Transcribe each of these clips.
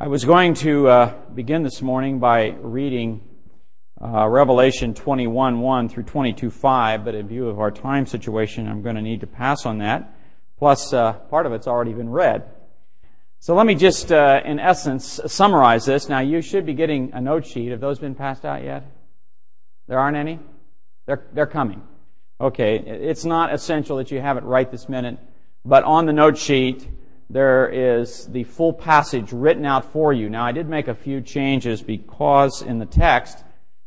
I was going to uh, begin this morning by reading uh, Revelation 21 1 through 22 5, but in view of our time situation, I'm going to need to pass on that. Plus, uh, part of it's already been read. So let me just, uh, in essence, summarize this. Now, you should be getting a note sheet. Have those been passed out yet? There aren't any? They're, they're coming. Okay, it's not essential that you have it right this minute, but on the note sheet, there is the full passage written out for you. Now, I did make a few changes because in the text,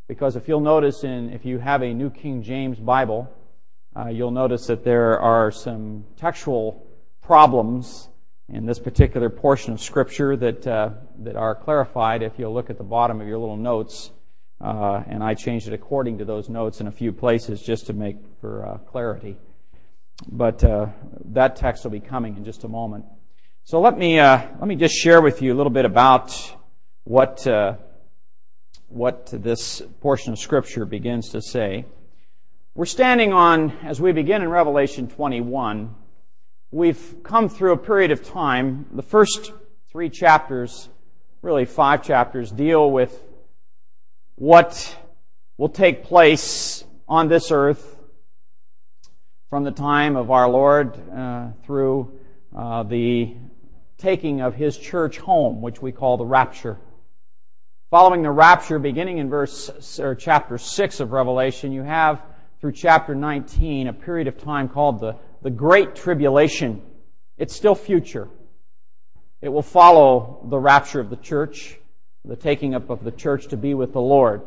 because if you'll notice in, if you have a New King James Bible, uh, you'll notice that there are some textual problems in this particular portion of Scripture that, uh, that are clarified if you'll look at the bottom of your little notes. Uh, and I changed it according to those notes in a few places just to make for uh, clarity. But uh, that text will be coming in just a moment. So let me uh, let me just share with you a little bit about what uh, what this portion of Scripture begins to say. We're standing on as we begin in Revelation 21. We've come through a period of time. The first three chapters, really five chapters, deal with what will take place on this earth from the time of our Lord uh, through uh, the taking of his church home, which we call the rapture. Following the rapture, beginning in verse or chapter 6 of Revelation, you have through chapter 19 a period of time called the, the Great Tribulation. It's still future. It will follow the rapture of the church, the taking up of the church to be with the Lord.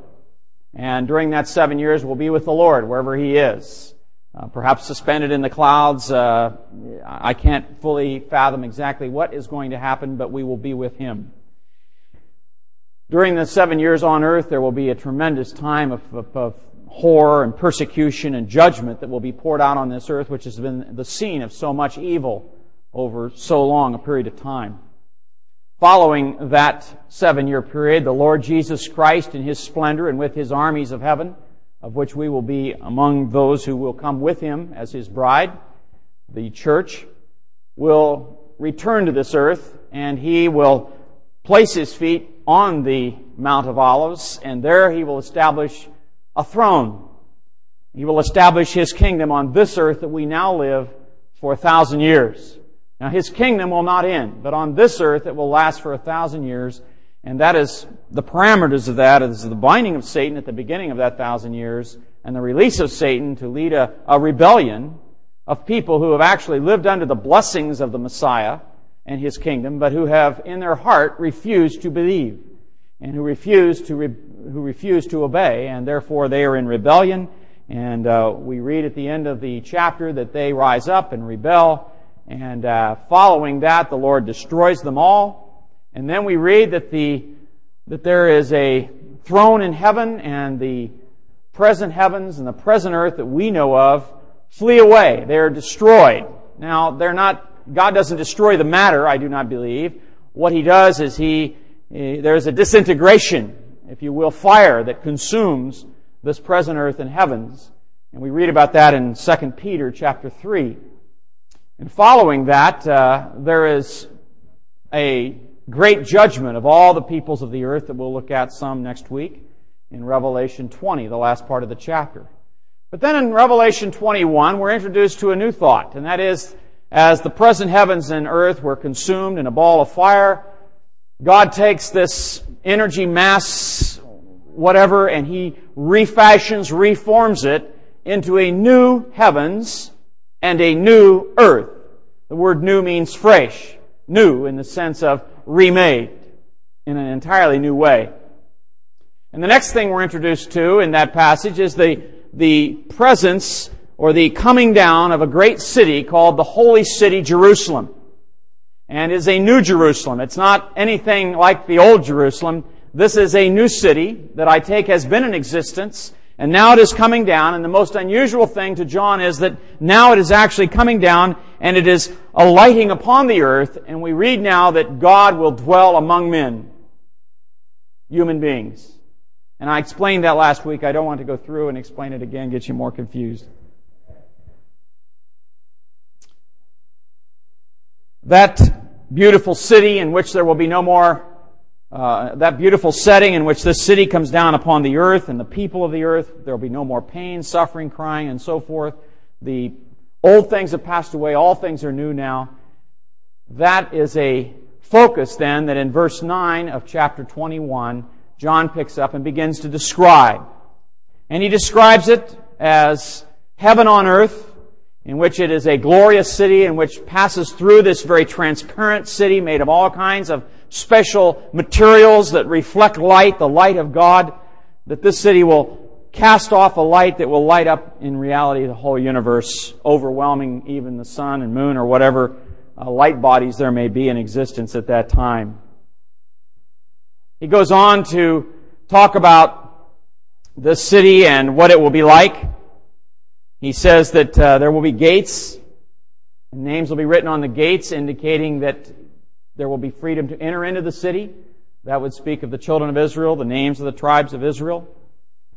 And during that seven years, we'll be with the Lord wherever He is uh, perhaps suspended in the clouds. Uh, I can't fully fathom exactly what is going to happen, but we will be with him. During the seven years on earth, there will be a tremendous time of, of, of horror and persecution and judgment that will be poured out on this earth, which has been the scene of so much evil over so long a period of time. Following that seven year period, the Lord Jesus Christ in His splendor and with His armies of heaven of which we will be among those who will come with him as his bride, the church, will return to this earth and he will place his feet on the Mount of Olives and there he will establish a throne. He will establish his kingdom on this earth that we now live for a thousand years. Now his kingdom will not end, but on this earth it will last for a thousand years and that is, the parameters of that is the binding of Satan at the beginning of that thousand years and the release of Satan to lead a, a rebellion of people who have actually lived under the blessings of the Messiah and his kingdom, but who have in their heart refused to believe and who refuse to, re, who refuse to obey, and therefore they are in rebellion. And uh, we read at the end of the chapter that they rise up and rebel, and uh, following that, the Lord destroys them all and then we read that the, that there is a throne in heaven and the present heavens and the present earth that we know of flee away. They are destroyed. Now, they're not, God doesn't destroy the matter, I do not believe. What He does is He, eh, there's a disintegration, if you will, fire that consumes this present earth and heavens. And we read about that in 2 Peter chapter 3. And following that, uh, there is a great judgment of all the peoples of the earth that we'll look at some next week in Revelation 20, the last part of the chapter. But then in Revelation 21, we're introduced to a new thought, and that is, as the present heavens and earth were consumed in a ball of fire, God takes this energy mass, whatever, and He refashions, reforms it into a new heavens and a new earth. The word new means fresh. New in the sense of remade in an entirely new way. And the next thing we're introduced to in that passage is the, the presence or the coming down of a great city called the Holy City Jerusalem. And is a new Jerusalem. It's not anything like the old Jerusalem. This is a new city that I take has been in existence and now it is coming down, and the most unusual thing to John is that now it is actually coming down and it is alighting upon the earth, and we read now that God will dwell among men, human beings. And I explained that last week. I don't want to go through and explain it again, get you more confused. That beautiful city in which there will be no more uh, that beautiful setting in which this city comes down upon the earth and the people of the earth. There will be no more pain, suffering, crying, and so forth. The old things have passed away. All things are new now. That is a focus then that in verse 9 of chapter 21, John picks up and begins to describe. And he describes it as heaven on earth, in which it is a glorious city in which passes through this very transparent city made of all kinds of special materials that reflect light, the light of God, that this city will cast off a light that will light up in reality the whole universe, overwhelming even the sun and moon or whatever uh, light bodies there may be in existence at that time. He goes on to talk about the city and what it will be like. He says that uh, there will be gates. And names will be written on the gates indicating that there will be freedom to enter into the city. That would speak of the children of Israel, the names of the tribes of Israel.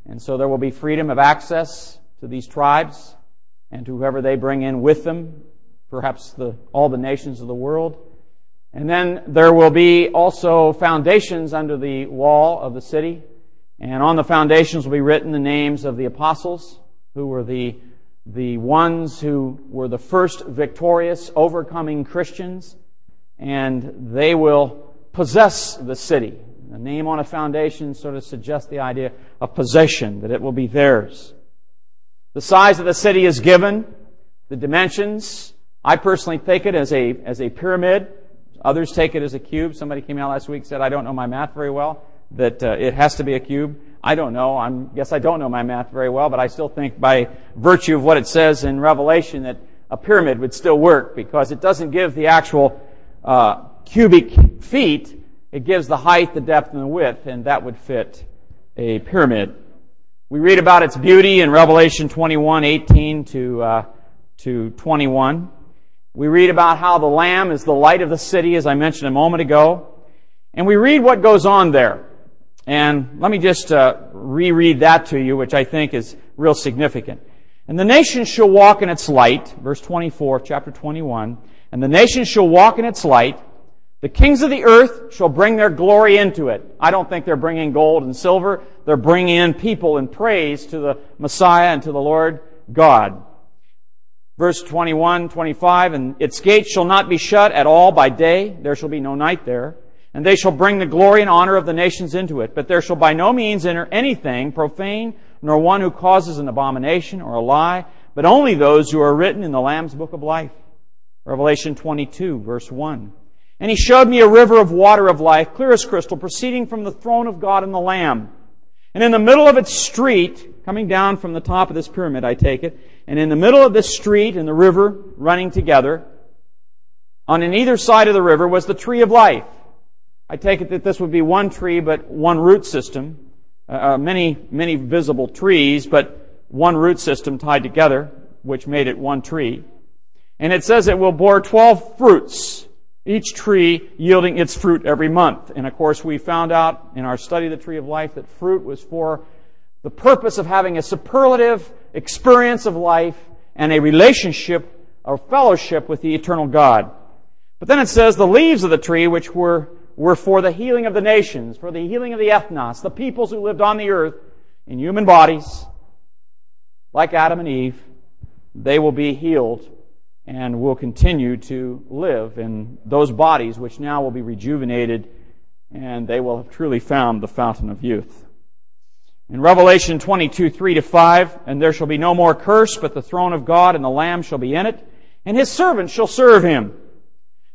And so there will be freedom of access to these tribes and to whoever they bring in with them, perhaps the, all the nations of the world. And then there will be also foundations under the wall of the city. And on the foundations will be written the names of the apostles, who were the the ones who were the first victorious, overcoming Christians, and they will possess the city. The name on a foundation sort of suggests the idea of possession, that it will be theirs. The size of the city is given, the dimensions. I personally take it as a, as a pyramid. Others take it as a cube. Somebody came out last week and said, I don't know my math very well, that uh, it has to be a cube. I don't know. I guess I don't know my math very well, but I still think by virtue of what it says in Revelation that a pyramid would still work because it doesn't give the actual uh, cubic feet. It gives the height, the depth, and the width, and that would fit a pyramid. We read about its beauty in Revelation 21, 18 to, uh, to 21. We read about how the Lamb is the light of the city, as I mentioned a moment ago. And we read what goes on there. And let me just uh, reread that to you, which I think is real significant. And the nations shall walk in its light, verse 24, chapter 21. And the nations shall walk in its light. The kings of the earth shall bring their glory into it. I don't think they're bringing gold and silver. They're bringing in people in praise to the Messiah and to the Lord God. Verse 21, 25, and its gates shall not be shut at all by day. There shall be no night there. And they shall bring the glory and honor of the nations into it. But there shall by no means enter anything profane, nor one who causes an abomination or a lie, but only those who are written in the Lamb's book of life. Revelation 22, verse 1. And he showed me a river of water of life, clear as crystal, proceeding from the throne of God and the Lamb. And in the middle of its street, coming down from the top of this pyramid, I take it, and in the middle of this street and the river running together, on either side of the river was the tree of life I take it that this would be one tree, but one root system. Uh, uh, many, many visible trees, but one root system tied together, which made it one tree. And it says it will bore 12 fruits, each tree yielding its fruit every month. And of course, we found out in our study of the tree of life that fruit was for the purpose of having a superlative experience of life and a relationship or fellowship with the eternal God. But then it says the leaves of the tree, which were were for the healing of the nations, for the healing of the ethnos, the peoples who lived on the earth in human bodies, like Adam and Eve. They will be healed and will continue to live in those bodies which now will be rejuvenated and they will have truly found the fountain of youth. In Revelation 22, 3 to 5, and there shall be no more curse, but the throne of God and the Lamb shall be in it, and his servants shall serve him.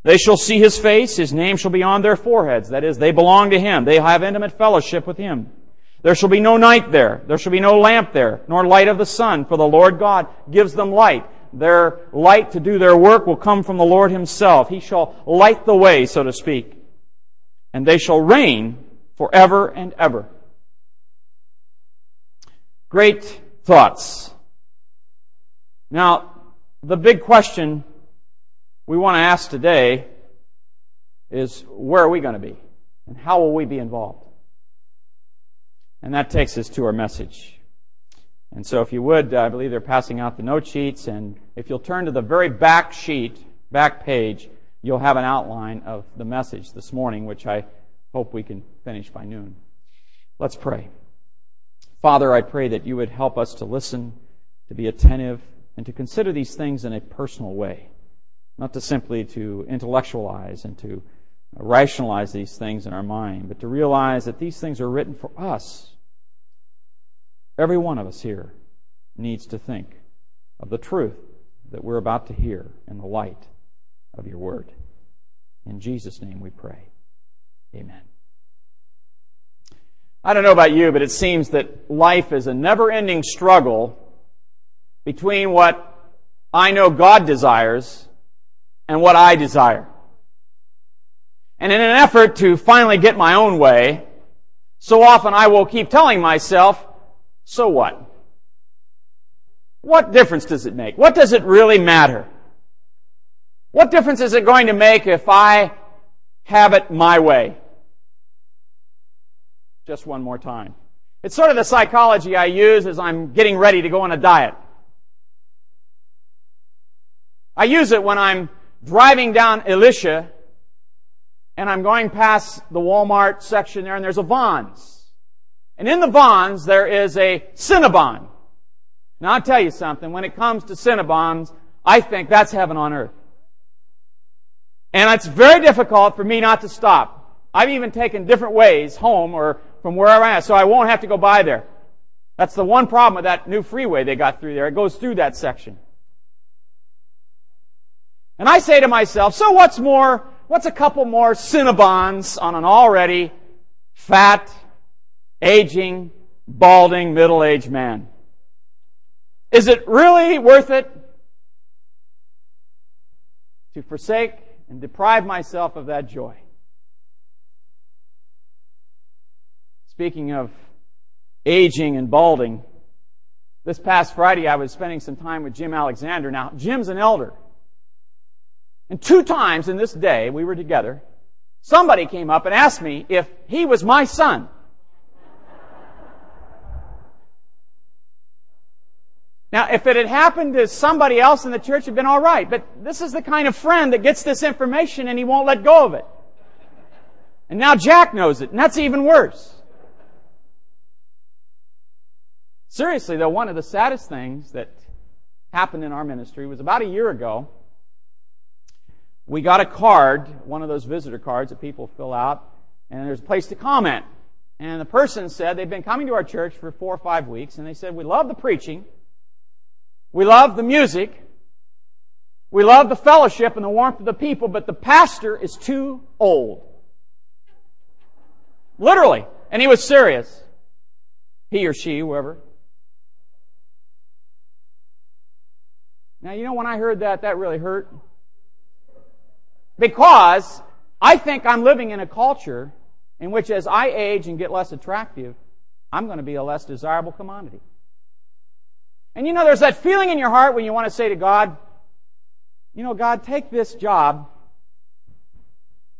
They shall see his face, his name shall be on their foreheads. That is, they belong to him. They have intimate fellowship with him. There shall be no night there. There shall be no lamp there, nor light of the sun, for the Lord God gives them light. Their light to do their work will come from the Lord himself. He shall light the way, so to speak. And they shall reign forever and ever. Great thoughts. Now, the big question we want to ask today is where are we going to be? And how will we be involved? And that takes us to our message. And so if you would, I believe they're passing out the note sheets, and if you'll turn to the very back sheet, back page, you'll have an outline of the message this morning, which I hope we can finish by noon. Let's pray. Father, I pray that you would help us to listen, to be attentive, and to consider these things in a personal way, not to simply to intellectualize and to rationalize these things in our mind, but to realize that these things are written for us. Every one of us here needs to think of the truth that we're about to hear in the light of your word. In Jesus' name we pray. Amen. I don't know about you, but it seems that life is a never ending struggle between what I know God desires and what I desire. And in an effort to finally get my own way, so often I will keep telling myself, so what? What difference does it make? What does it really matter? What difference is it going to make if I have it my way? Just one more time. It's sort of the psychology I use as I'm getting ready to go on a diet. I use it when I'm driving down Alicia and I'm going past the Walmart section there and there's a Vons. And in the Vons, there is a Cinnabon. Now I'll tell you something, when it comes to Cinnabons, I think that's heaven on earth. And it's very difficult for me not to stop. I've even taken different ways home or from wherever I am, so I won't have to go by there. That's the one problem with that new freeway they got through there. It goes through that section. And I say to myself, so what's more, what's a couple more Cinnabons on an already fat, aging, balding, middle-aged man? Is it really worth it to forsake and deprive myself of that joy? Speaking of aging and balding, this past Friday I was spending some time with Jim Alexander. Now, Jim's an elder. And two times in this day we were together, somebody came up and asked me if he was my son. Now, if it had happened to somebody else in the church, it'd been all right. But this is the kind of friend that gets this information and he won't let go of it. And now Jack knows it, and that's even worse. Seriously, though, one of the saddest things that happened in our ministry was about a year ago. We got a card, one of those visitor cards that people fill out, and there's a place to comment. And the person said they've been coming to our church for four or five weeks, and they said, We love the preaching, we love the music, we love the fellowship and the warmth of the people, but the pastor is too old. Literally. And he was serious. He or she, whoever. Now, you know, when I heard that, that really hurt. Because I think I'm living in a culture in which as I age and get less attractive, I'm going to be a less desirable commodity. And you know, there's that feeling in your heart when you want to say to God, you know, God, take this job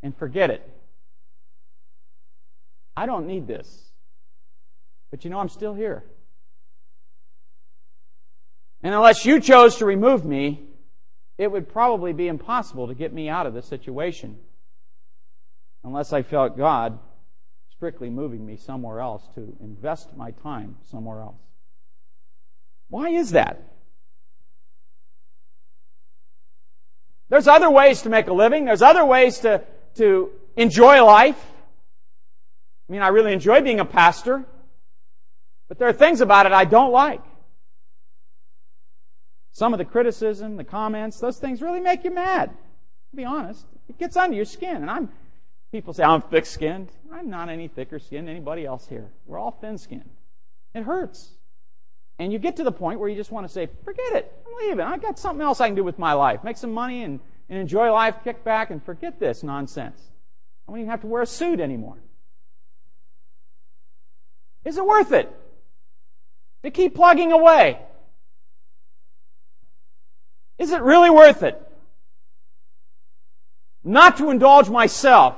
and forget it. I don't need this. But you know, I'm still here. And unless you chose to remove me, it would probably be impossible to get me out of this situation unless I felt God strictly moving me somewhere else to invest my time somewhere else. Why is that? There's other ways to make a living. There's other ways to, to enjoy life. I mean, I really enjoy being a pastor, but there are things about it I don't like. Some of the criticism, the comments, those things really make you mad. To be honest, it gets under your skin. And I'm, people say I'm thick-skinned. I'm not any thicker skinned than anybody else here. We're all thin-skinned. It hurts. And you get to the point where you just want to say, forget it. I'm leaving. I've got something else I can do with my life. Make some money and, and enjoy life, kick back and forget this nonsense. I don't even have to wear a suit anymore. Is it worth it? To keep plugging away? Is it really worth it? Not to indulge myself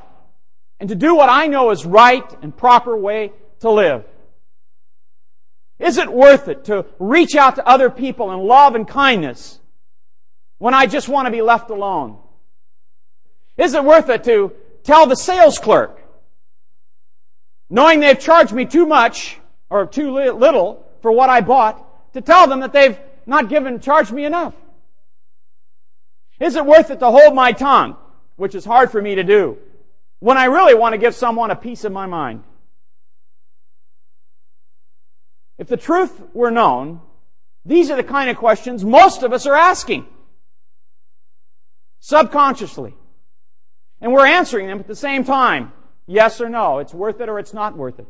and to do what I know is right and proper way to live. Is it worth it to reach out to other people in love and kindness when I just want to be left alone? Is it worth it to tell the sales clerk knowing they've charged me too much or too little for what I bought, to tell them that they've not given, charged me enough? Is it worth it to hold my tongue, which is hard for me to do, when I really want to give someone a piece of my mind? If the truth were known, these are the kind of questions most of us are asking. Subconsciously. And we're answering them at the same time. Yes or no. It's worth it or it's not worth it.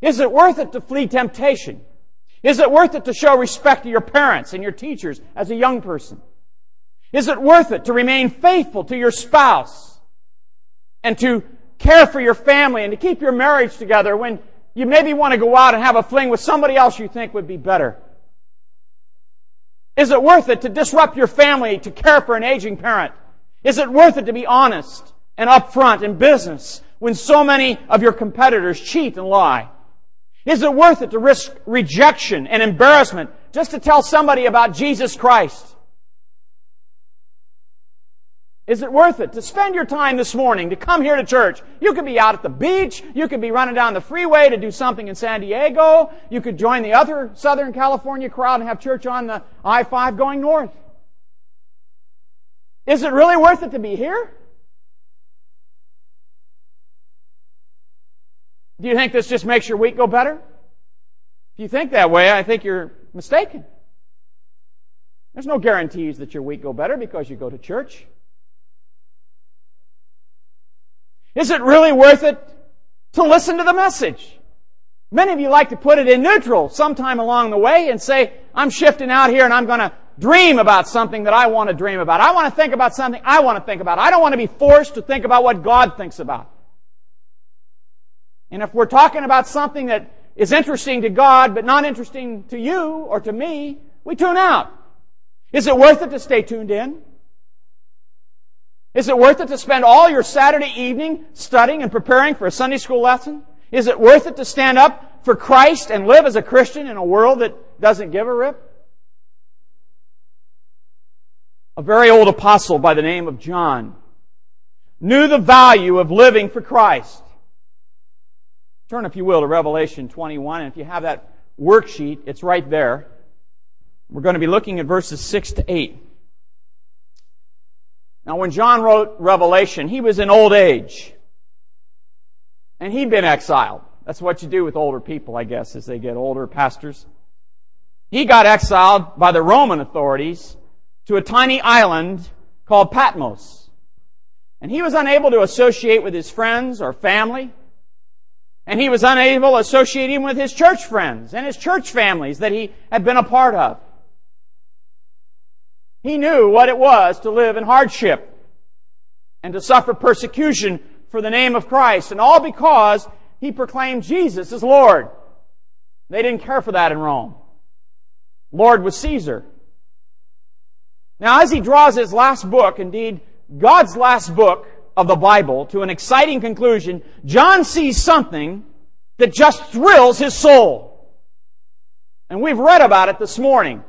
Is it worth it to flee temptation? Is it worth it to show respect to your parents and your teachers as a young person? Is it worth it to remain faithful to your spouse and to care for your family and to keep your marriage together when you maybe want to go out and have a fling with somebody else you think would be better? Is it worth it to disrupt your family to care for an aging parent? Is it worth it to be honest and upfront in business when so many of your competitors cheat and lie? Is it worth it to risk rejection and embarrassment just to tell somebody about Jesus Christ? Is it worth it to spend your time this morning to come here to church? You could be out at the beach. You could be running down the freeway to do something in San Diego. You could join the other Southern California crowd and have church on the I-5 going north. Is it really worth it to be here? Do you think this just makes your week go better? If you think that way, I think you're mistaken. There's no guarantees that your week go better because you go to church. Is it really worth it to listen to the message? Many of you like to put it in neutral sometime along the way and say, I'm shifting out here and I'm going to dream about something that I want to dream about. I want to think about something I want to think about. I don't want to be forced to think about what God thinks about. And if we're talking about something that is interesting to God but not interesting to you or to me, we tune out. Is it worth it to stay tuned in? Is it worth it to spend all your Saturday evening studying and preparing for a Sunday school lesson? Is it worth it to stand up for Christ and live as a Christian in a world that doesn't give a rip? A very old apostle by the name of John knew the value of living for Christ. Turn, if you will, to Revelation 21, and if you have that worksheet, it's right there. We're going to be looking at verses 6 to 8. Now, when John wrote Revelation, he was in old age. And he'd been exiled. That's what you do with older people, I guess, as they get older, pastors. He got exiled by the Roman authorities to a tiny island called Patmos. And he was unable to associate with his friends or family. And he was unable to associate even with his church friends and his church families that he had been a part of. He knew what it was to live in hardship and to suffer persecution for the name of Christ, and all because he proclaimed Jesus as Lord. They didn't care for that in Rome. Lord was Caesar. Now, as he draws his last book, indeed, God's last book of the Bible, to an exciting conclusion, John sees something that just thrills his soul. And we've read about it this morning.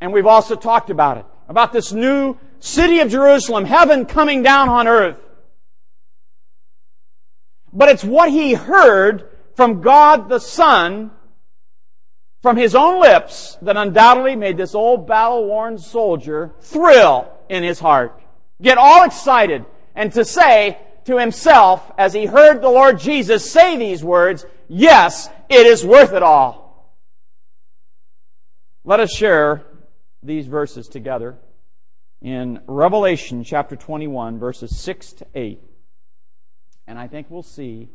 And we've also talked about it. About this new city of Jerusalem, heaven coming down on earth. But it's what he heard from God the Son from his own lips that undoubtedly made this old battle-worn soldier thrill in his heart. Get all excited and to say to himself as he heard the Lord Jesus say these words, yes, it is worth it all. Let us share these verses together in Revelation chapter 21, verses 6 to 8. And I think we'll see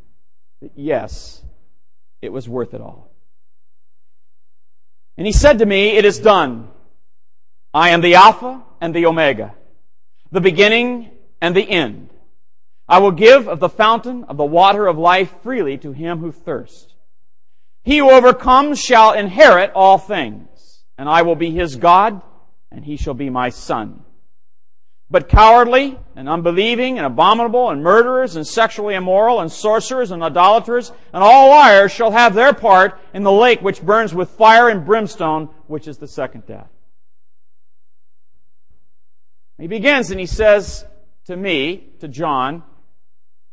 that yes, it was worth it all. And he said to me, It is done. I am the Alpha and the Omega, the beginning and the end. I will give of the fountain of the water of life freely to him who thirsts. He who overcomes shall inherit all things and I will be his God, and he shall be my son. But cowardly and unbelieving and abominable and murderers and sexually immoral and sorcerers and idolaters and all liars shall have their part in the lake which burns with fire and brimstone, which is the second death. He begins and he says to me, to John,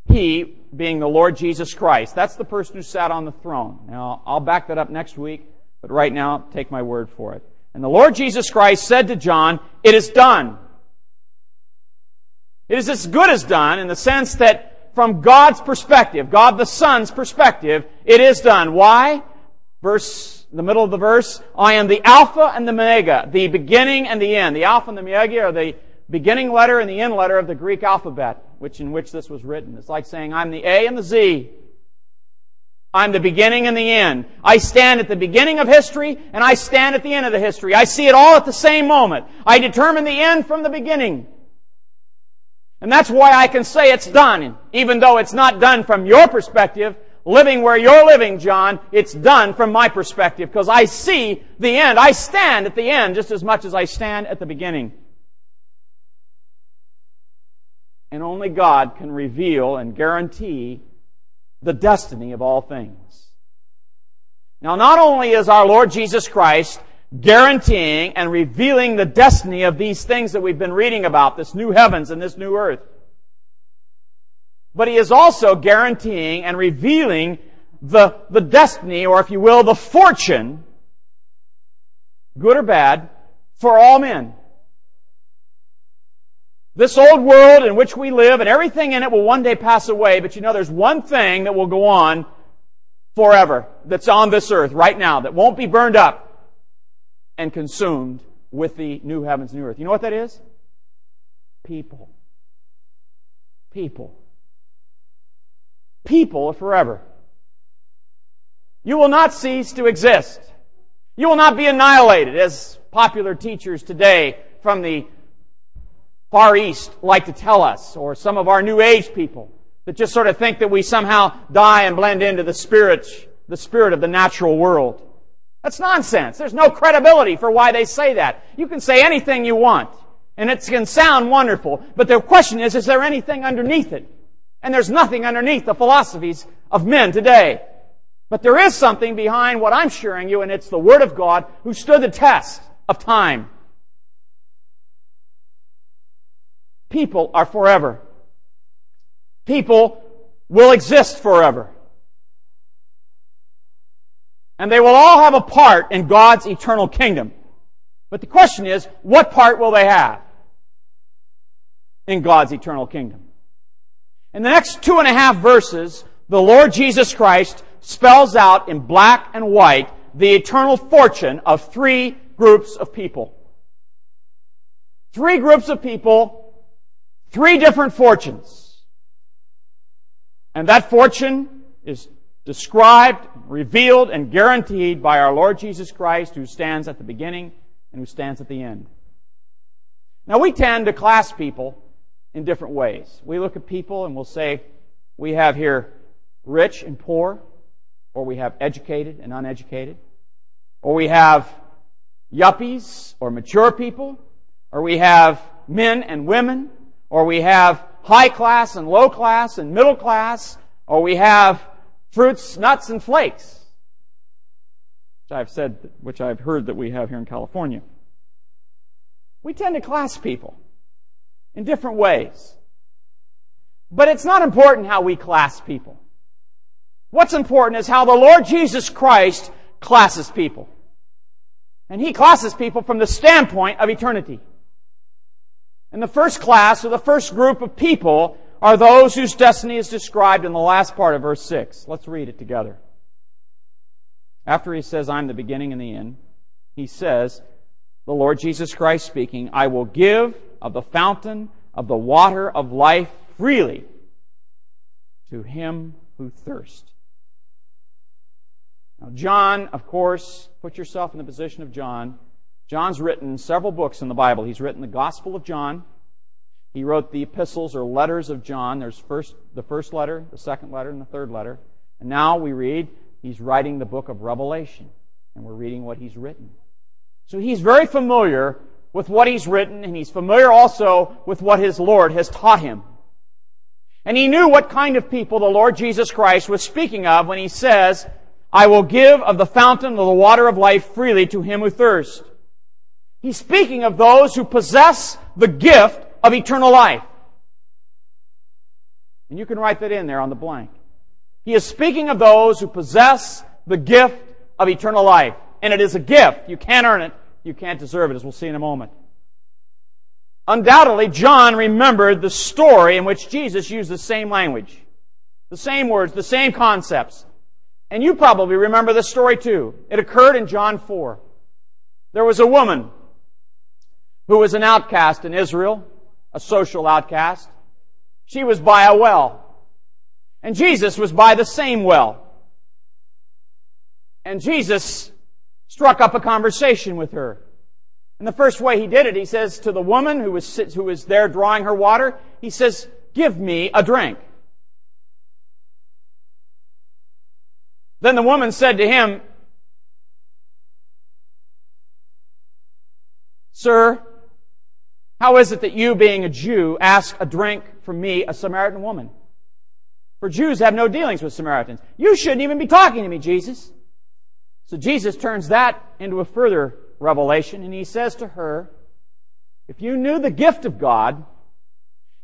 he being the Lord Jesus Christ. That's the person who sat on the throne. Now, I'll back that up next week, but right now, take my word for it. And the Lord Jesus Christ said to John, It is done. It is as good as done in the sense that from God's perspective, God the Son's perspective, it is done. Why? Verse, the middle of the verse, I am the Alpha and the Omega, the beginning and the end. The Alpha and the Omega are the beginning letter and the end letter of the Greek alphabet, which in which this was written. It's like saying, I'm the A and the Z. I'm the beginning and the end. I stand at the beginning of history and I stand at the end of the history. I see it all at the same moment. I determine the end from the beginning. And that's why I can say it's done. Even though it's not done from your perspective, living where you're living, John, it's done from my perspective because I see the end. I stand at the end just as much as I stand at the beginning. And only God can reveal and guarantee the destiny of all things. Now, not only is our Lord Jesus Christ guaranteeing and revealing the destiny of these things that we've been reading about, this new heavens and this new earth, but He is also guaranteeing and revealing the, the destiny, or if you will, the fortune, good or bad, for all men. This old world in which we live and everything in it will one day pass away, but you know there's one thing that will go on forever that's on this earth right now that won't be burned up and consumed with the new heavens, new earth. You know what that is? People. People. People forever. You will not cease to exist. You will not be annihilated as popular teachers today from the Far East like to tell us, or some of our New Age people that just sort of think that we somehow die and blend into the spirit, the spirit of the natural world. That's nonsense. There's no credibility for why they say that. You can say anything you want, and it can sound wonderful, but the question is, is there anything underneath it? And there's nothing underneath the philosophies of men today. But there is something behind what I'm sharing you, and it's the Word of God who stood the test of time. People are forever. People will exist forever. And they will all have a part in God's eternal kingdom. But the question is, what part will they have in God's eternal kingdom? In the next two and a half verses, the Lord Jesus Christ spells out in black and white the eternal fortune of three groups of people. Three groups of people Three different fortunes. And that fortune is described, revealed, and guaranteed by our Lord Jesus Christ who stands at the beginning and who stands at the end. Now we tend to class people in different ways. We look at people and we'll say, we have here rich and poor, or we have educated and uneducated, or we have yuppies or mature people, or we have men and women, or we have high class and low class and middle class, or we have fruits, nuts, and flakes, which I've said, which I've heard that we have here in California. We tend to class people in different ways. But it's not important how we class people. What's important is how the Lord Jesus Christ classes people. And He classes people from the standpoint of eternity. And the first class, or the first group of people, are those whose destiny is described in the last part of verse 6. Let's read it together. After he says, I'm the beginning and the end, he says, the Lord Jesus Christ speaking, I will give of the fountain of the water of life freely to him who thirsts. Now, John, of course, put yourself in the position of John. John's written several books in the Bible. He's written the Gospel of John. He wrote the epistles or letters of John. There's first, the first letter, the second letter, and the third letter. And now we read he's writing the book of Revelation. And we're reading what he's written. So he's very familiar with what he's written, and he's familiar also with what his Lord has taught him. And he knew what kind of people the Lord Jesus Christ was speaking of when he says, I will give of the fountain of the water of life freely to him who thirsts. He's speaking of those who possess the gift of eternal life. And you can write that in there on the blank. He is speaking of those who possess the gift of eternal life. And it is a gift. You can't earn it. You can't deserve it, as we'll see in a moment. Undoubtedly, John remembered the story in which Jesus used the same language, the same words, the same concepts. And you probably remember this story too. It occurred in John 4. There was a woman who was an outcast in Israel, a social outcast. She was by a well. And Jesus was by the same well. And Jesus struck up a conversation with her. And the first way he did it, he says to the woman who was, who was there drawing her water, he says, give me a drink. Then the woman said to him, Sir, how is it that you, being a Jew, ask a drink from me, a Samaritan woman? For Jews have no dealings with Samaritans. You shouldn't even be talking to me, Jesus. So Jesus turns that into a further revelation, and he says to her, If you knew the gift of God,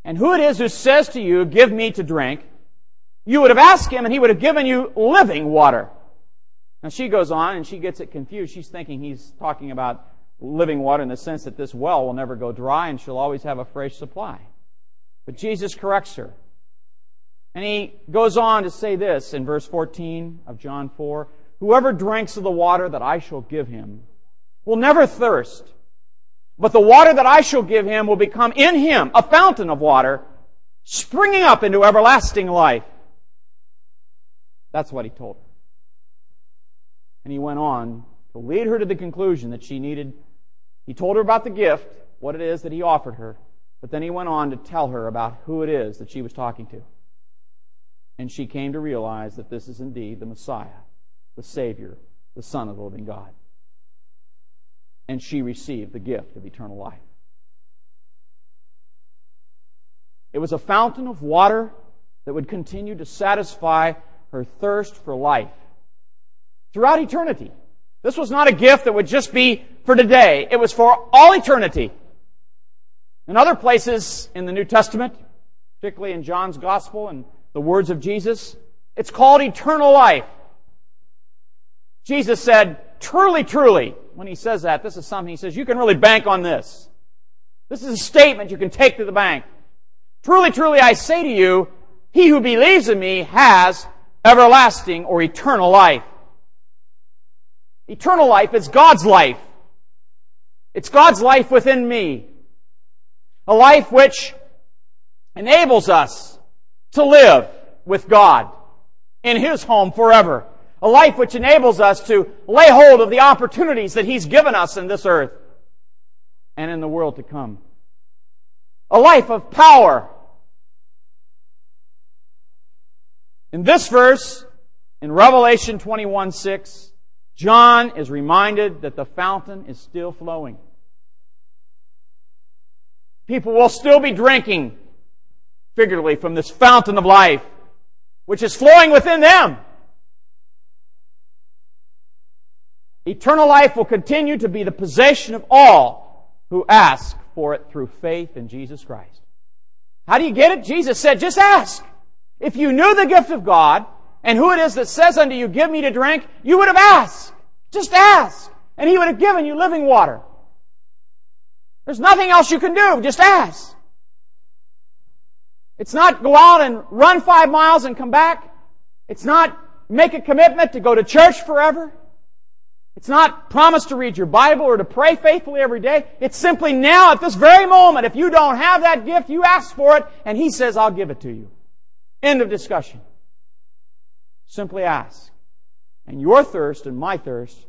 and who it is who says to you, Give me to drink, you would have asked him, and he would have given you living water. Now she goes on, and she gets it confused. She's thinking he's talking about living water in the sense that this well will never go dry and she'll always have a fresh supply. But Jesus corrects her. And he goes on to say this in verse 14 of John 4 Whoever drinks of the water that I shall give him will never thirst, but the water that I shall give him will become in him a fountain of water springing up into everlasting life. That's what he told her. And he went on to lead her to the conclusion that she needed. He told her about the gift, what it is that he offered her, but then he went on to tell her about who it is that she was talking to. And she came to realize that this is indeed the Messiah, the Savior, the Son of the living God. And she received the gift of eternal life. It was a fountain of water that would continue to satisfy her thirst for life throughout eternity. This was not a gift that would just be for today. It was for all eternity. In other places in the New Testament, particularly in John's Gospel and the words of Jesus, it's called eternal life. Jesus said, truly, truly, when he says that, this is something he says, you can really bank on this. This is a statement you can take to the bank. Truly, truly, I say to you, he who believes in me has everlasting or eternal life. Eternal life is God's life. It's God's life within me. A life which enables us to live with God in His home forever. A life which enables us to lay hold of the opportunities that He's given us in this earth and in the world to come. A life of power. In this verse, in Revelation 21 6, John is reminded that the fountain is still flowing. People will still be drinking, figuratively, from this fountain of life, which is flowing within them. Eternal life will continue to be the possession of all who ask for it through faith in Jesus Christ. How do you get it? Jesus said, just ask. If you knew the gift of God and who it is that says unto you, give me to drink, you would have asked. Just ask. And he would have given you living water. There's nothing else you can do. Just ask. It's not go out and run five miles and come back. It's not make a commitment to go to church forever. It's not promise to read your Bible or to pray faithfully every day. It's simply now, at this very moment, if you don't have that gift, you ask for it, and He says, I'll give it to you. End of discussion. Simply ask. And your thirst and my thirst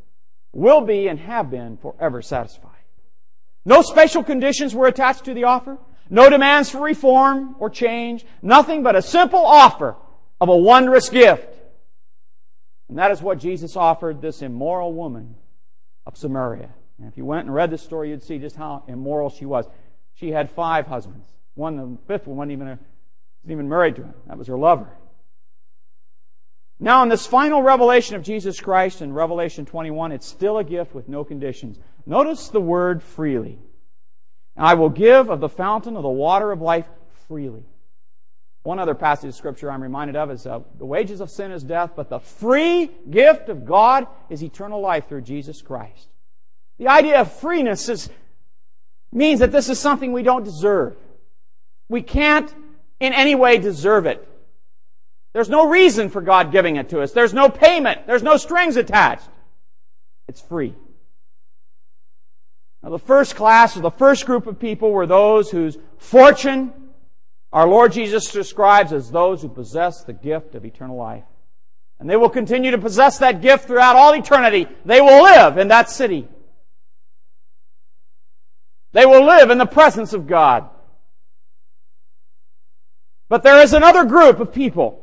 will be and have been forever satisfied. No special conditions were attached to the offer. No demands for reform or change. Nothing but a simple offer of a wondrous gift. And that is what Jesus offered this immoral woman of Samaria. And if you went and read this story, you'd see just how immoral she was. She had five husbands. One, the fifth one, wasn't even, a, wasn't even married to him. That was her lover. Now, in this final revelation of Jesus Christ in Revelation 21, it's still a gift with no conditions. Notice the word freely. I will give of the fountain of the water of life freely. One other passage of scripture I'm reminded of is uh, the wages of sin is death, but the free gift of God is eternal life through Jesus Christ. The idea of freeness is, means that this is something we don't deserve. We can't in any way deserve it. There's no reason for God giving it to us. There's no payment. There's no strings attached. It's free. Now, the first class or the first group of people were those whose fortune our Lord Jesus describes as those who possess the gift of eternal life. And they will continue to possess that gift throughout all eternity. They will live in that city. They will live in the presence of God. But there is another group of people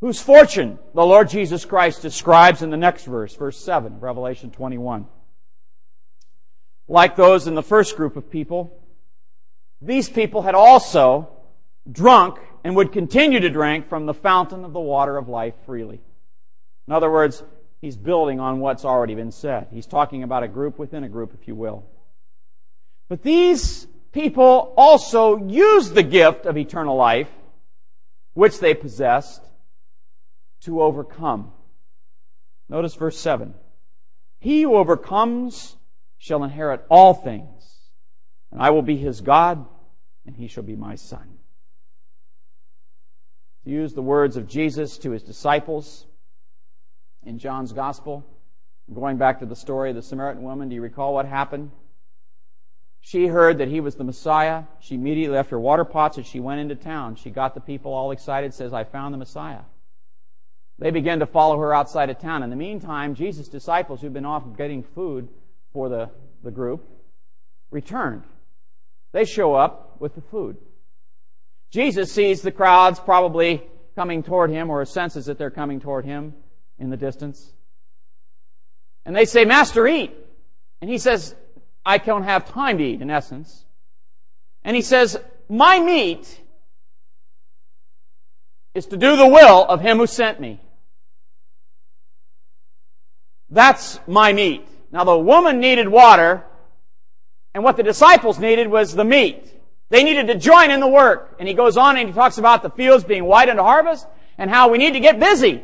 whose fortune the Lord Jesus Christ describes in the next verse, verse 7, Revelation 21. Like those in the first group of people, these people had also drunk and would continue to drink from the fountain of the water of life freely. In other words, he's building on what's already been said. He's talking about a group within a group, if you will. But these people also used the gift of eternal life, which they possessed, to overcome. Notice verse 7. He who overcomes shall inherit all things and I will be his God, and he shall be my son. To use the words of Jesus to his disciples in John's Gospel, going back to the story of the Samaritan woman, do you recall what happened? She heard that he was the Messiah. She immediately left her water pots and she went into town. She got the people all excited, says, I found the Messiah. They began to follow her outside of town. In the meantime, Jesus' disciples, who'd been off getting food for the, the group, returned. They show up with the food. Jesus sees the crowds probably coming toward him or senses that they're coming toward him in the distance. And they say, Master, eat. And he says, I don't have time to eat, in essence. And he says, My meat is to do the will of him who sent me. That's my meat. Now the woman needed water, and what the disciples needed was the meat. They needed to join in the work. And he goes on and he talks about the fields being white unto harvest and how we need to get busy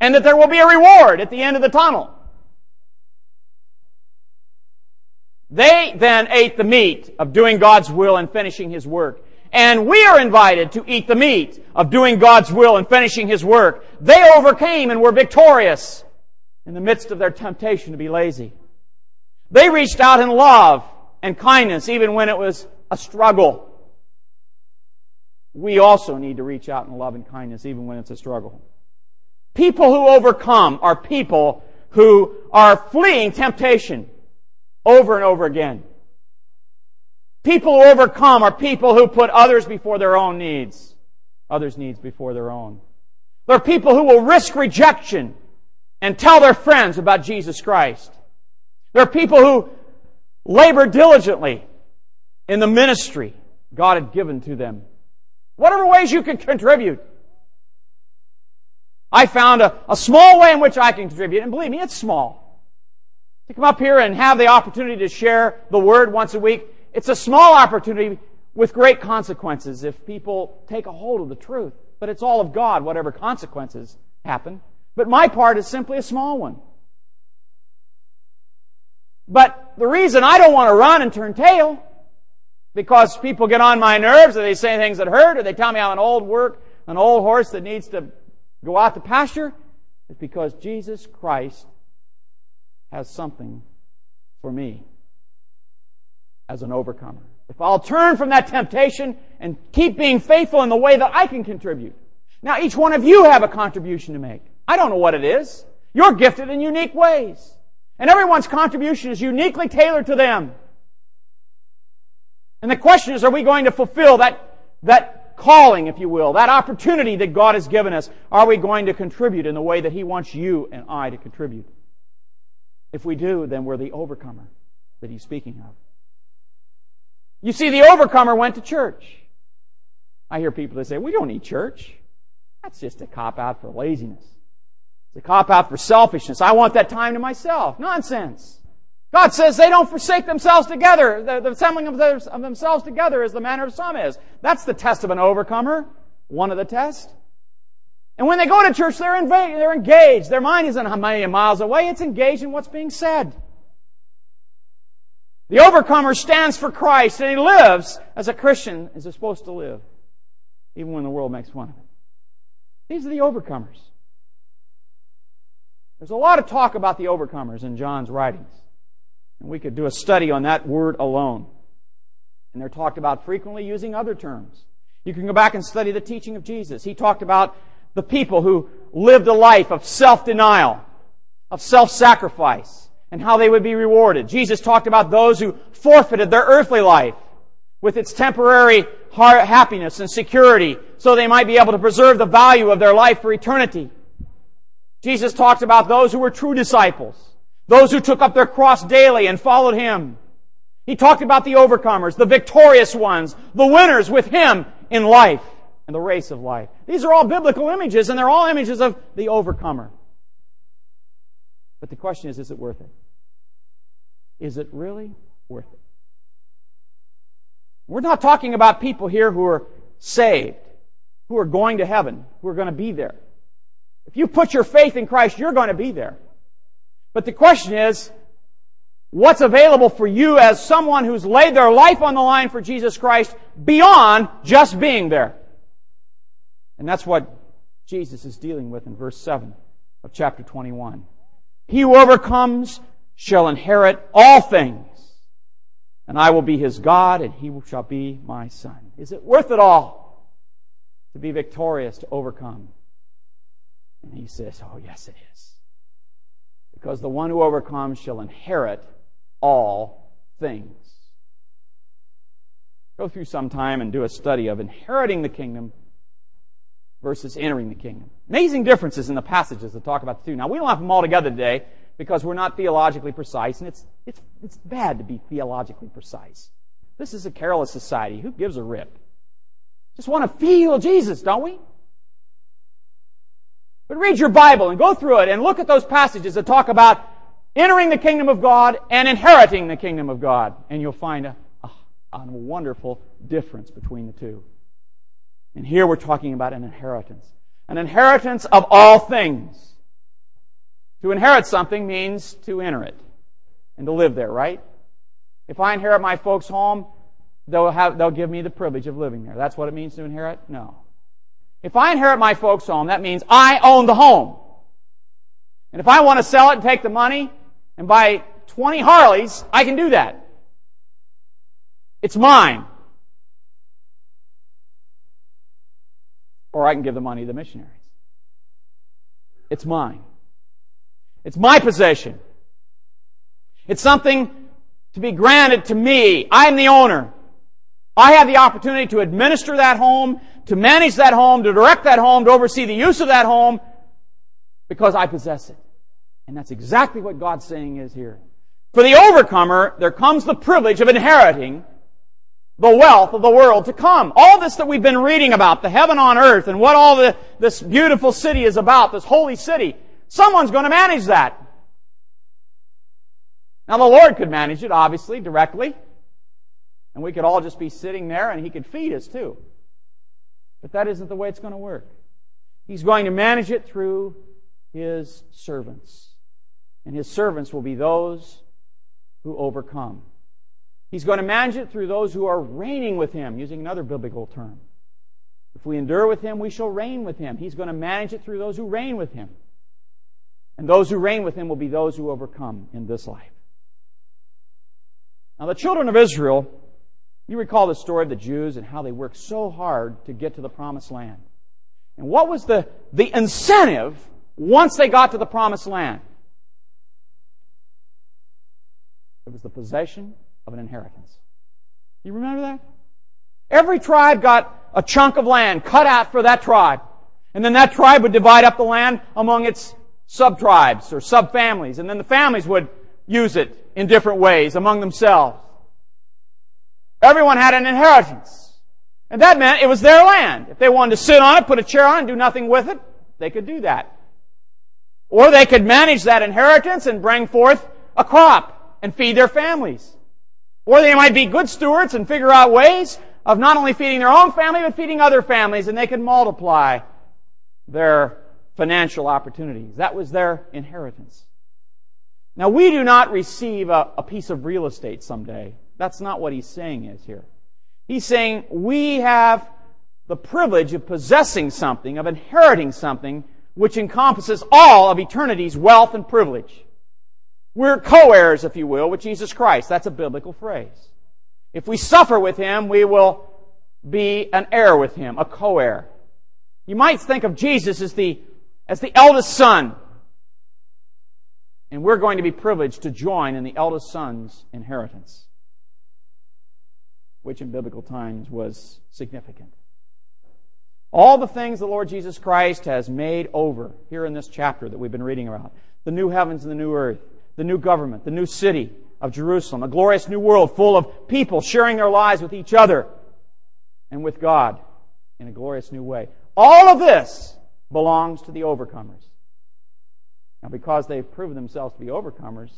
and that there will be a reward at the end of the tunnel. They then ate the meat of doing God's will and finishing His work. And we are invited to eat the meat of doing God's will and finishing His work. They overcame and were victorious in the midst of their temptation to be lazy. They reached out in love and kindness, even when it was a struggle. We also need to reach out in love and kindness, even when it's a struggle. People who overcome are people who are fleeing temptation over and over again. People who overcome are people who put others before their own needs. Others' needs before their own. They're people who will risk rejection and tell their friends about Jesus Christ. There are people who labor diligently in the ministry God had given to them. Whatever ways you can contribute. I found a, a small way in which I can contribute, and believe me, it's small. To come up here and have the opportunity to share the Word once a week, it's a small opportunity with great consequences if people take a hold of the truth. But it's all of God, whatever consequences happen. But my part is simply a small one. But the reason I don't want to run and turn tail, because people get on my nerves or they say things that hurt or they tell me I'm an old work, an old horse that needs to go out to pasture, is because Jesus Christ has something for me as an overcomer. If I'll turn from that temptation and keep being faithful in the way that I can contribute. Now each one of you have a contribution to make. I don't know what it is. You're gifted in unique ways. And everyone's contribution is uniquely tailored to them. And the question is, are we going to fulfill that, that calling, if you will, that opportunity that God has given us? Are we going to contribute in the way that He wants you and I to contribute? If we do, then we're the overcomer that He's speaking of. You see, the overcomer went to church. I hear people that say, we don't need church. That's just a cop out for laziness. It's a cop out for selfishness. I want that time to myself. Nonsense. God says they don't forsake themselves together. The, the assembling of, their, of themselves together is the manner of some is. That's the test of an overcomer. One of the tests. And when they go to church, they're, inv- they're engaged. Their mind isn't a million miles away. It's engaged in what's being said. The overcomer stands for Christ and he lives as a Christian is supposed to live, even when the world makes fun of it. These are the overcomers. There's a lot of talk about the overcomers in John's writings. And we could do a study on that word alone. And they're talked about frequently using other terms. You can go back and study the teaching of Jesus. He talked about the people who lived a life of self-denial, of self-sacrifice, and how they would be rewarded. Jesus talked about those who forfeited their earthly life with its temporary happiness and security so they might be able to preserve the value of their life for eternity. Jesus talked about those who were true disciples, those who took up their cross daily and followed Him. He talked about the overcomers, the victorious ones, the winners with Him in life and the race of life. These are all biblical images and they're all images of the overcomer. But the question is, is it worth it? Is it really worth it? We're not talking about people here who are saved, who are going to heaven, who are going to be there. If you put your faith in Christ, you're going to be there. But the question is, what's available for you as someone who's laid their life on the line for Jesus Christ beyond just being there? And that's what Jesus is dealing with in verse 7 of chapter 21. He who overcomes shall inherit all things, and I will be his God, and he shall be my son. Is it worth it all to be victorious, to overcome? And he says, Oh, yes, it is. Because the one who overcomes shall inherit all things. Go through some time and do a study of inheriting the kingdom versus entering the kingdom. Amazing differences in the passages that talk about the two. Now, we don't have them all together today because we're not theologically precise, and it's, it's, it's bad to be theologically precise. This is a careless society. Who gives a rip? Just want to feel Jesus, don't we? But read your Bible and go through it and look at those passages that talk about entering the kingdom of God and inheriting the kingdom of God. And you'll find a, a, a wonderful difference between the two. And here we're talking about an inheritance. An inheritance of all things. To inherit something means to enter it and to live there, right? If I inherit my folks' home, they'll, have, they'll give me the privilege of living there. That's what it means to inherit? No. If I inherit my folks' home, that means I own the home. And if I want to sell it and take the money and buy 20 Harleys, I can do that. It's mine. Or I can give the money to the missionaries. It's mine. It's my possession. It's something to be granted to me. I am the owner. I have the opportunity to administer that home, to manage that home, to direct that home, to oversee the use of that home, because I possess it. And that's exactly what God's saying is here. For the overcomer, there comes the privilege of inheriting the wealth of the world to come. All this that we've been reading about, the heaven on earth, and what all the, this beautiful city is about, this holy city, someone's going to manage that. Now the Lord could manage it, obviously, directly. And we could all just be sitting there and He could feed us too. But that isn't the way it's going to work. He's going to manage it through His servants. And His servants will be those who overcome. He's going to manage it through those who are reigning with Him, using another biblical term. If we endure with Him, we shall reign with Him. He's going to manage it through those who reign with Him. And those who reign with Him will be those who overcome in this life. Now, the children of Israel, you recall the story of the Jews and how they worked so hard to get to the promised land. And what was the, the incentive once they got to the promised land? It was the possession of an inheritance. You remember that? Every tribe got a chunk of land cut out for that tribe. And then that tribe would divide up the land among its sub-tribes or sub-families. And then the families would use it in different ways among themselves. Everyone had an inheritance. And that meant it was their land. If they wanted to sit on it, put a chair on it, and do nothing with it, they could do that. Or they could manage that inheritance and bring forth a crop. and feed their families. Or they might be good stewards and figure out ways of not only feeding their own family, but feeding other families, and they could multiply their financial opportunities. That was their inheritance. Now, we do not receive a, a, piece of real estate someday. That's not what he's saying is here. He's saying we have the privilege of possessing something, of inheriting something, which encompasses all of eternity's wealth and privilege. We're co-heirs, if you will, with Jesus Christ. That's a biblical phrase. If we suffer with Him, we will be an heir with Him, a co-heir. You might think of Jesus as the, as the eldest son. And we're going to be privileged to join in the eldest son's inheritance, which in biblical times was significant. All the things the Lord Jesus Christ has made over here in this chapter that we've been reading about the new heavens and the new earth, the new government, the new city of Jerusalem, a glorious new world full of people sharing their lives with each other and with God in a glorious new way. All of this belongs to the overcomers. Now, because they've proven themselves to be overcomers,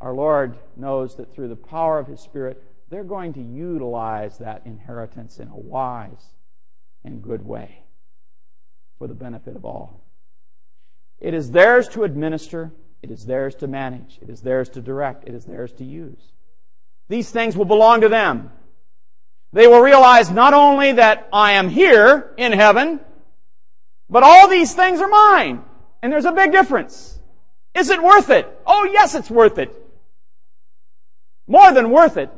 our Lord knows that through the power of His Spirit, they're going to utilize that inheritance in a wise and good way for the benefit of all. It is theirs to administer, it is theirs to manage, it is theirs to direct, it is theirs to use. These things will belong to them. They will realize not only that I am here in heaven, but all these things are mine. And there's a big difference. Is it worth it? Oh yes, it's worth it. More than worth it.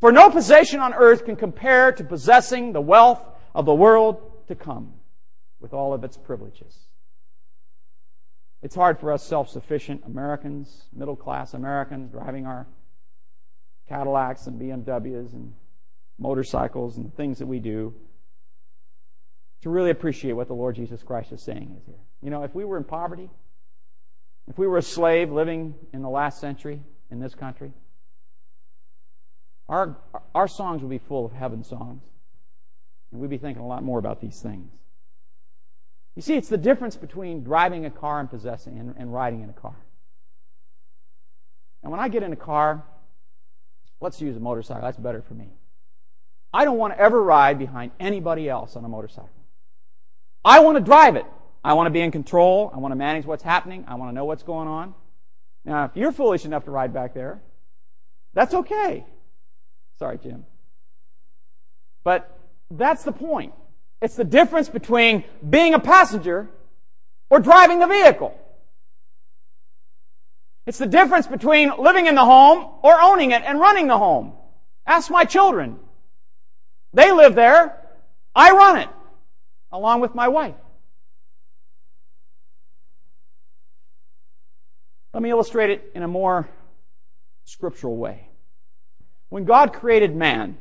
For no possession on earth can compare to possessing the wealth of the world to come with all of its privileges. It's hard for us self-sufficient Americans, middle class Americans, driving our Cadillacs and BMWs and motorcycles and the things that we do to really appreciate what the Lord Jesus Christ is saying here. You know, if we were in poverty, if we were a slave living in the last century in this country, our, our songs would be full of heaven songs. And we'd be thinking a lot more about these things. You see, it's the difference between driving a car and possessing and, and riding in a car. And when I get in a car, let's use a motorcycle. That's better for me. I don't want to ever ride behind anybody else on a motorcycle. I want to drive it. I want to be in control. I want to manage what's happening. I want to know what's going on. Now, if you're foolish enough to ride back there, that's okay. Sorry, Jim. But that's the point. It's the difference between being a passenger or driving the vehicle. It's the difference between living in the home or owning it and running the home. Ask my children. They live there. I run it along with my wife. Let me illustrate it in a more scriptural way. When God created man,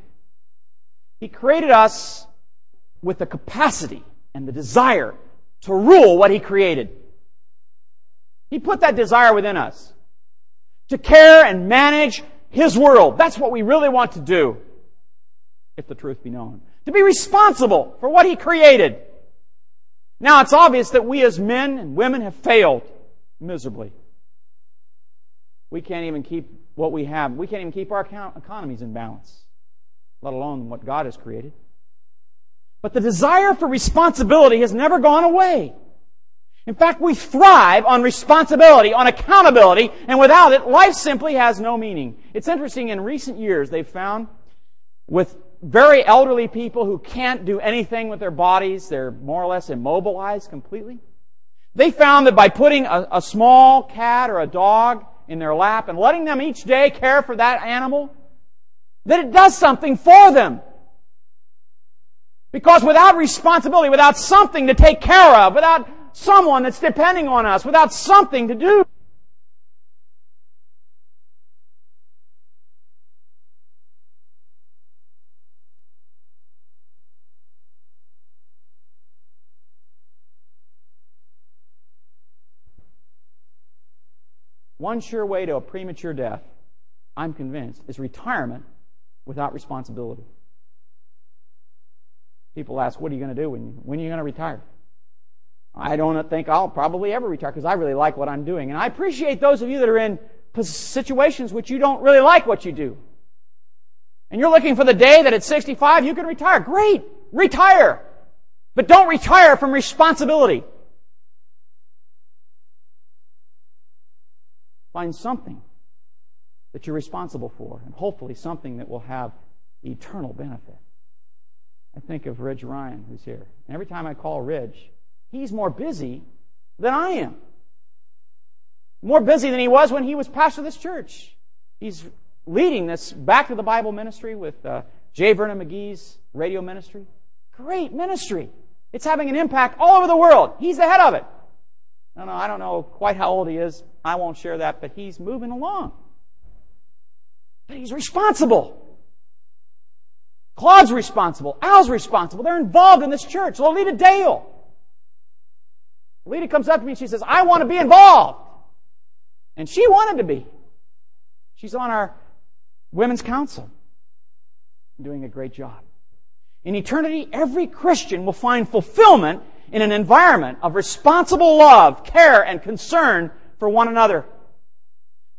He created us with the capacity and the desire to rule what He created. He put that desire within us to care and manage His world. That's what we really want to do, if the truth be known. To be responsible for what He created. Now it's obvious that we as men and women have failed miserably. We can't even keep what we have. We can't even keep our economies in balance, let alone what God has created. But the desire for responsibility has never gone away. In fact, we thrive on responsibility, on accountability, and without it, life simply has no meaning. It's interesting, in recent years, they've found with very elderly people who can't do anything with their bodies, they're more or less immobilized completely. They found that by putting a, a small cat or a dog in their lap and letting them each day care for that animal, that it does something for them. Because without responsibility, without something to take care of, without someone that's depending on us, without something to do, One sure way to a premature death, I'm convinced, is retirement without responsibility. People ask, what are you going to do when, when are you going to retire? I don't think I'll probably ever retire because I really like what I'm doing. And I appreciate those of you that are in situations which you don't really like what you do. And you're looking for the day that at 65 you can retire. Great! Retire! But don't retire from responsibility. Find something that you're responsible for, and hopefully something that will have eternal benefit. I think of Ridge Ryan, who's here. And every time I call Ridge, he's more busy than I am. More busy than he was when he was pastor of this church. He's leading this Back to the Bible ministry with uh, J. Vernon McGee's radio ministry. Great ministry. It's having an impact all over the world. He's the head of it. No, no, I don't know quite how old he is. I won't share that, but he's moving along. But he's responsible. Claude's responsible. Al's responsible. They're involved in this church. Lolita Dale. Lolita comes up to me and she says, I want to be involved. And she wanted to be. She's on our women's council. Doing a great job. In eternity, every Christian will find fulfillment in an environment of responsible love, care, and concern for one another.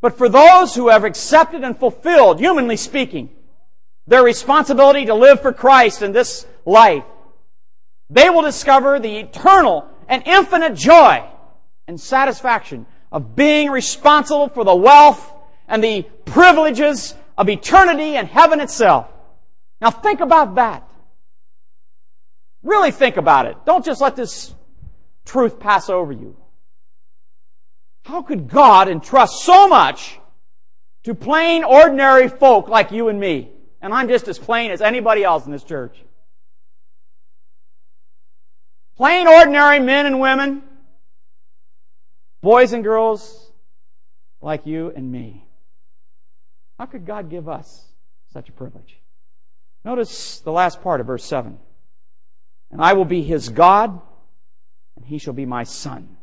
But for those who have accepted and fulfilled, humanly speaking, their responsibility to live for Christ in this life, they will discover the eternal and infinite joy and satisfaction of being responsible for the wealth and the privileges of eternity and heaven itself. Now think about that. Really think about it. Don't just let this truth pass over you. How could God entrust so much to plain, ordinary folk like you and me? And I'm just as plain as anybody else in this church. Plain, ordinary men and women, boys and girls like you and me. How could God give us such a privilege? Notice the last part of verse 7. And I will be his God, and he shall be my son.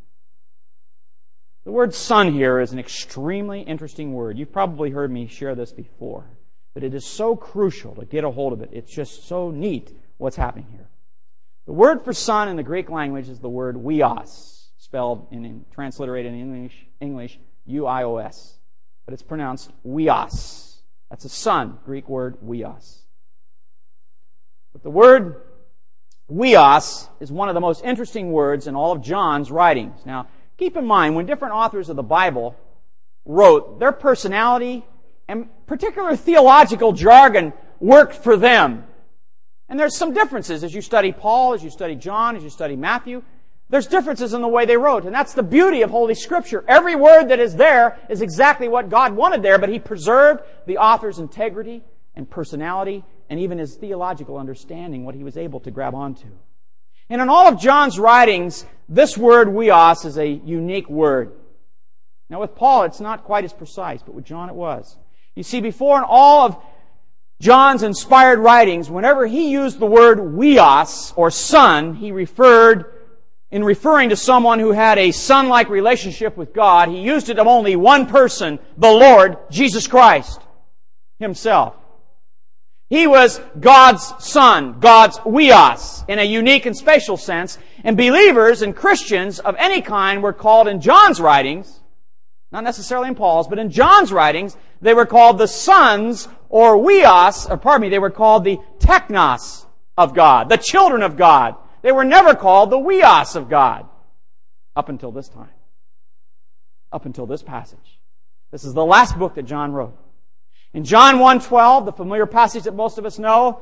The word son here is an extremely interesting word. You've probably heard me share this before, but it is so crucial to get a hold of it. It's just so neat what's happening here. The word for son in the Greek language is the word weos, spelled in, in transliterated in English, English U-I-O-S, but it's pronounced weos. That's a son, Greek word weos. But the word Weos is one of the most interesting words in all of John's writings. Now, keep in mind, when different authors of the Bible wrote, their personality and particular theological jargon worked for them. And there's some differences as you study Paul, as you study John, as you study Matthew. There's differences in the way they wrote, and that's the beauty of Holy Scripture. Every word that is there is exactly what God wanted there, but He preserved the author's integrity and personality and even his theological understanding, what he was able to grab onto. And in all of John's writings, this word weos is a unique word. Now with Paul, it's not quite as precise, but with John it was. You see, before in all of John's inspired writings, whenever he used the word weos, or son, he referred, in referring to someone who had a son-like relationship with God, he used it of only one person, the Lord Jesus Christ himself. He was God's son, God's weos, in a unique and special sense. And believers and Christians of any kind were called in John's writings, not necessarily in Paul's, but in John's writings, they were called the sons or weos, or pardon me, they were called the technos of God, the children of God. They were never called the weos of God up until this time. Up until this passage. This is the last book that John wrote. In John 1:12, the familiar passage that most of us know,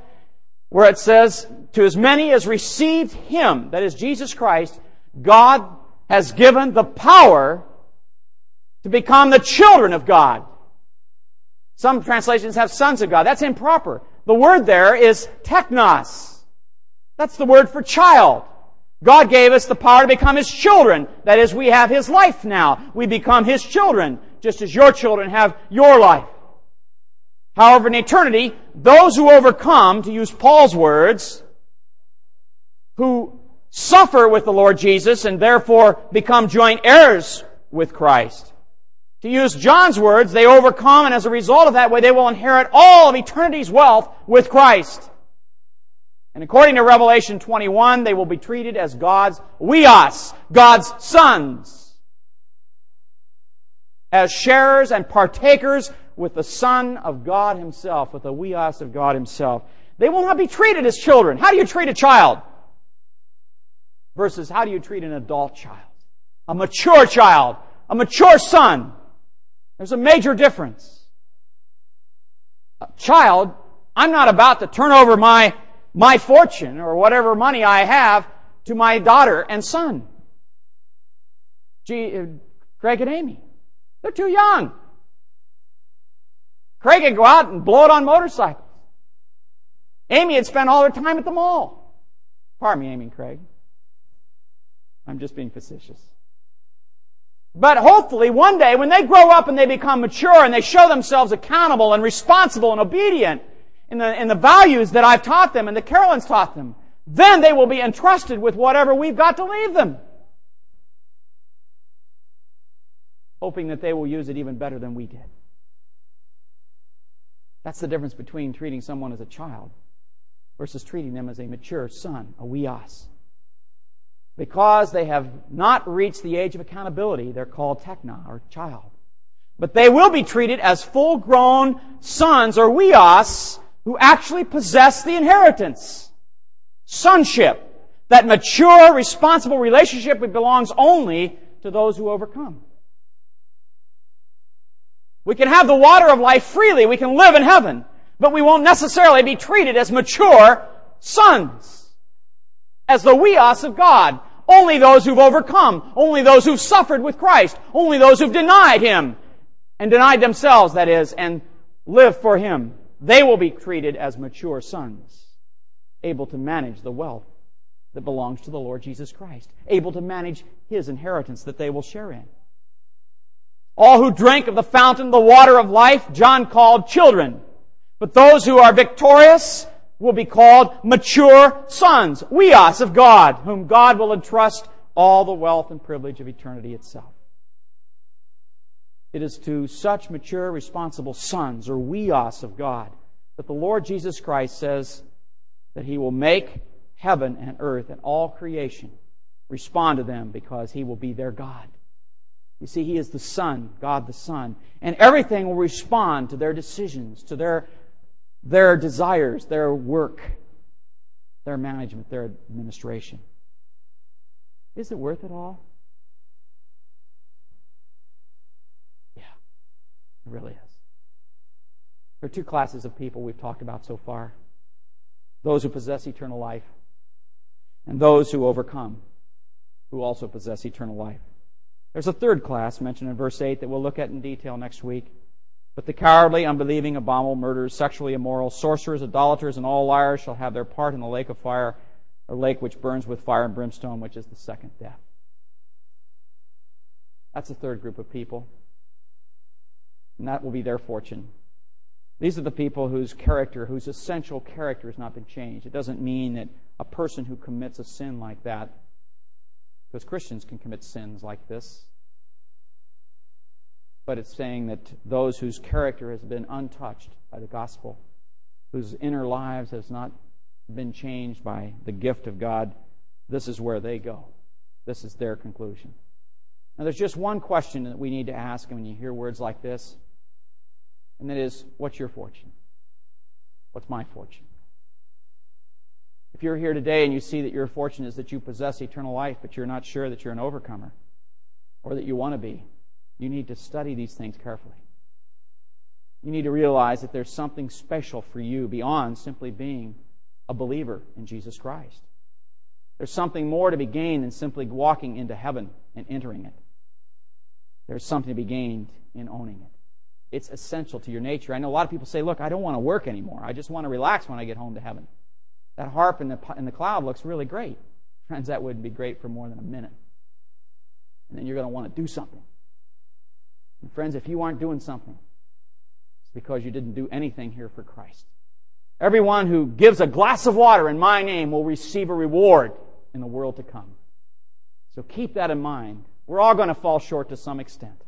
where it says, "To as many as received him, that is Jesus Christ, God has given the power to become the children of God." Some translations have sons of God. That's improper. The word there is technos. That's the word for child. God gave us the power to become His children. That is, we have His life now. We become His children, just as your children have your life. However, in eternity, those who overcome, to use Paul's words, who suffer with the Lord Jesus and therefore become joint heirs with Christ. To use John's words, they overcome and as a result of that way they will inherit all of eternity's wealth with Christ. And according to Revelation 21, they will be treated as God's weos, God's sons. as sharers and partakers with the Son of God Himself, with the weos of God Himself. They will not be treated as children. How do you treat a child? Versus how do you treat an adult child? A mature child, a mature son. There's a major difference. A child, I'm not about to turn over my, my fortune or whatever money I have to my daughter and son. G, uh, Craig and Amy. They're too young. Craig could go out and blow it on motorcycles. Amy had spent all her time at the mall. Pardon me, Amy and Craig. I'm just being facetious. But hopefully one day when they grow up and they become mature and they show themselves accountable and responsible and obedient in the, in the values that I've taught them and that Carolyn's taught them, then they will be entrusted with whatever we've got to leave them. Hoping that they will use it even better than we did. That's the difference between treating someone as a child versus treating them as a mature son, a weos. Because they have not reached the age of accountability, they're called tekna, or child. But they will be treated as full grown sons, or weos, who actually possess the inheritance. Sonship. That mature, responsible relationship belongs only to those who overcome. We can have the water of life freely. We can live in heaven. But we won't necessarily be treated as mature sons. As the weos of God. Only those who've overcome. Only those who've suffered with Christ. Only those who've denied Him. And denied themselves, that is, and live for Him. They will be treated as mature sons. Able to manage the wealth that belongs to the Lord Jesus Christ. Able to manage His inheritance that they will share in. All who drink of the fountain, the water of life, John called children. But those who are victorious will be called mature sons, weos of God, whom God will entrust all the wealth and privilege of eternity itself. It is to such mature, responsible sons, or weos of God, that the Lord Jesus Christ says that He will make heaven and earth and all creation respond to them because He will be their God. You see, He is the Son, God the Son. And everything will respond to their decisions, to their, their desires, their work, their management, their administration. Is it worth it all? Yeah, it really is. There are two classes of people we've talked about so far those who possess eternal life, and those who overcome, who also possess eternal life. There's a third class mentioned in verse 8 that we'll look at in detail next week. But the cowardly, unbelieving, abominable, murderers, sexually immoral, sorcerers, idolaters, and all liars shall have their part in the lake of fire, a lake which burns with fire and brimstone, which is the second death. That's the third group of people. And that will be their fortune. These are the people whose character, whose essential character has not been changed. It doesn't mean that a person who commits a sin like that because Christians can commit sins like this. But it's saying that those whose character has been untouched by the gospel, whose inner lives has not been changed by the gift of God, this is where they go. This is their conclusion. Now, there's just one question that we need to ask when you hear words like this, and that is, what's your fortune? What's my fortune? If you're here today and you see that your fortune is that you possess eternal life, but you're not sure that you're an overcomer or that you want to be, you need to study these things carefully. You need to realize that there's something special for you beyond simply being a believer in Jesus Christ. There's something more to be gained than simply walking into heaven and entering it. There's something to be gained in owning it. It's essential to your nature. I know a lot of people say, look, I don't want to work anymore. I just want to relax when I get home to heaven. That harp in the, in the cloud looks really great. Friends, that wouldn't be great for more than a minute. And then you're going to want to do something. And friends, if you aren't doing something, it's because you didn't do anything here for Christ. Everyone who gives a glass of water in my name will receive a reward in the world to come. So keep that in mind. We're all going to fall short to some extent.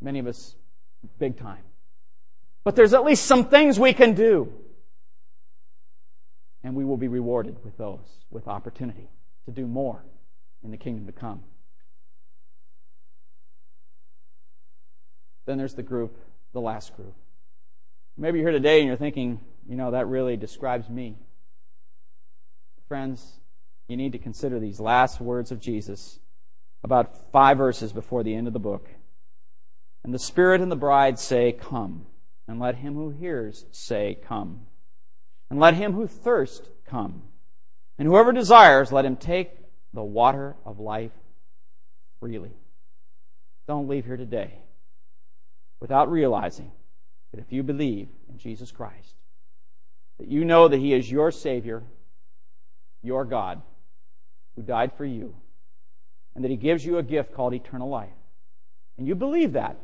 Many of us, big time. But there's at least some things we can do and we will be rewarded with those, with opportunity to do more in the kingdom to come. Then there's the group, the last group. Maybe you're here today and you're thinking, you know, that really describes me. Friends, you need to consider these last words of Jesus about five verses before the end of the book. And the Spirit and the bride say, Come. And let him who hears say, Come. And let him who thirsts come. And whoever desires, let him take the water of life freely. Don't leave here today without realizing that if you believe in Jesus Christ, that you know that He is your Savior, your God, who died for you, and that He gives you a gift called eternal life, and you believe that,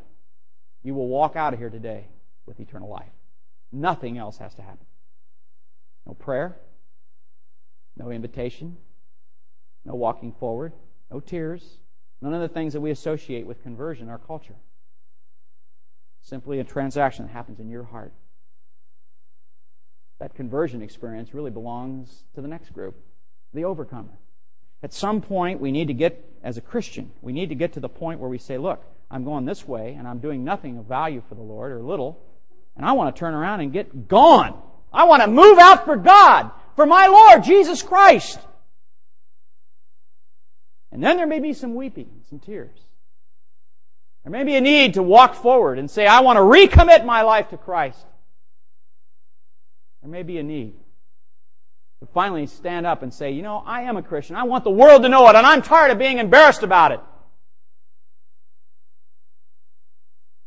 you will walk out of here today with eternal life. Nothing else has to happen. No prayer, no invitation, no walking forward, no tears, none of the things that we associate with conversion in our culture. Simply a transaction that happens in your heart. That conversion experience really belongs to the next group, the overcomer. At some point, we need to get, as a Christian, we need to get to the point where we say, look, I'm going this way and I'm doing nothing of value for the Lord or little, and I want to turn around and get gone. I want to move out for God, for my Lord Jesus Christ. And then there may be some weeping, some tears. There may be a need to walk forward and say, I want to recommit my life to Christ. There may be a need to finally stand up and say, you know, I am a Christian. I want the world to know it, and I'm tired of being embarrassed about it.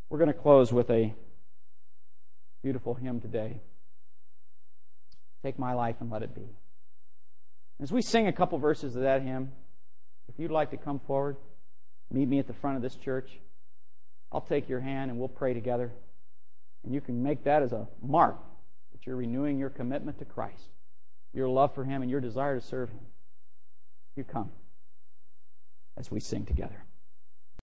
We're going to close with a beautiful hymn today. Take my life and let it be. As we sing a couple verses of that hymn, if you'd like to come forward, meet me at the front of this church. I'll take your hand and we'll pray together. And you can make that as a mark that you're renewing your commitment to Christ, your love for Him, and your desire to serve Him. You come as we sing together.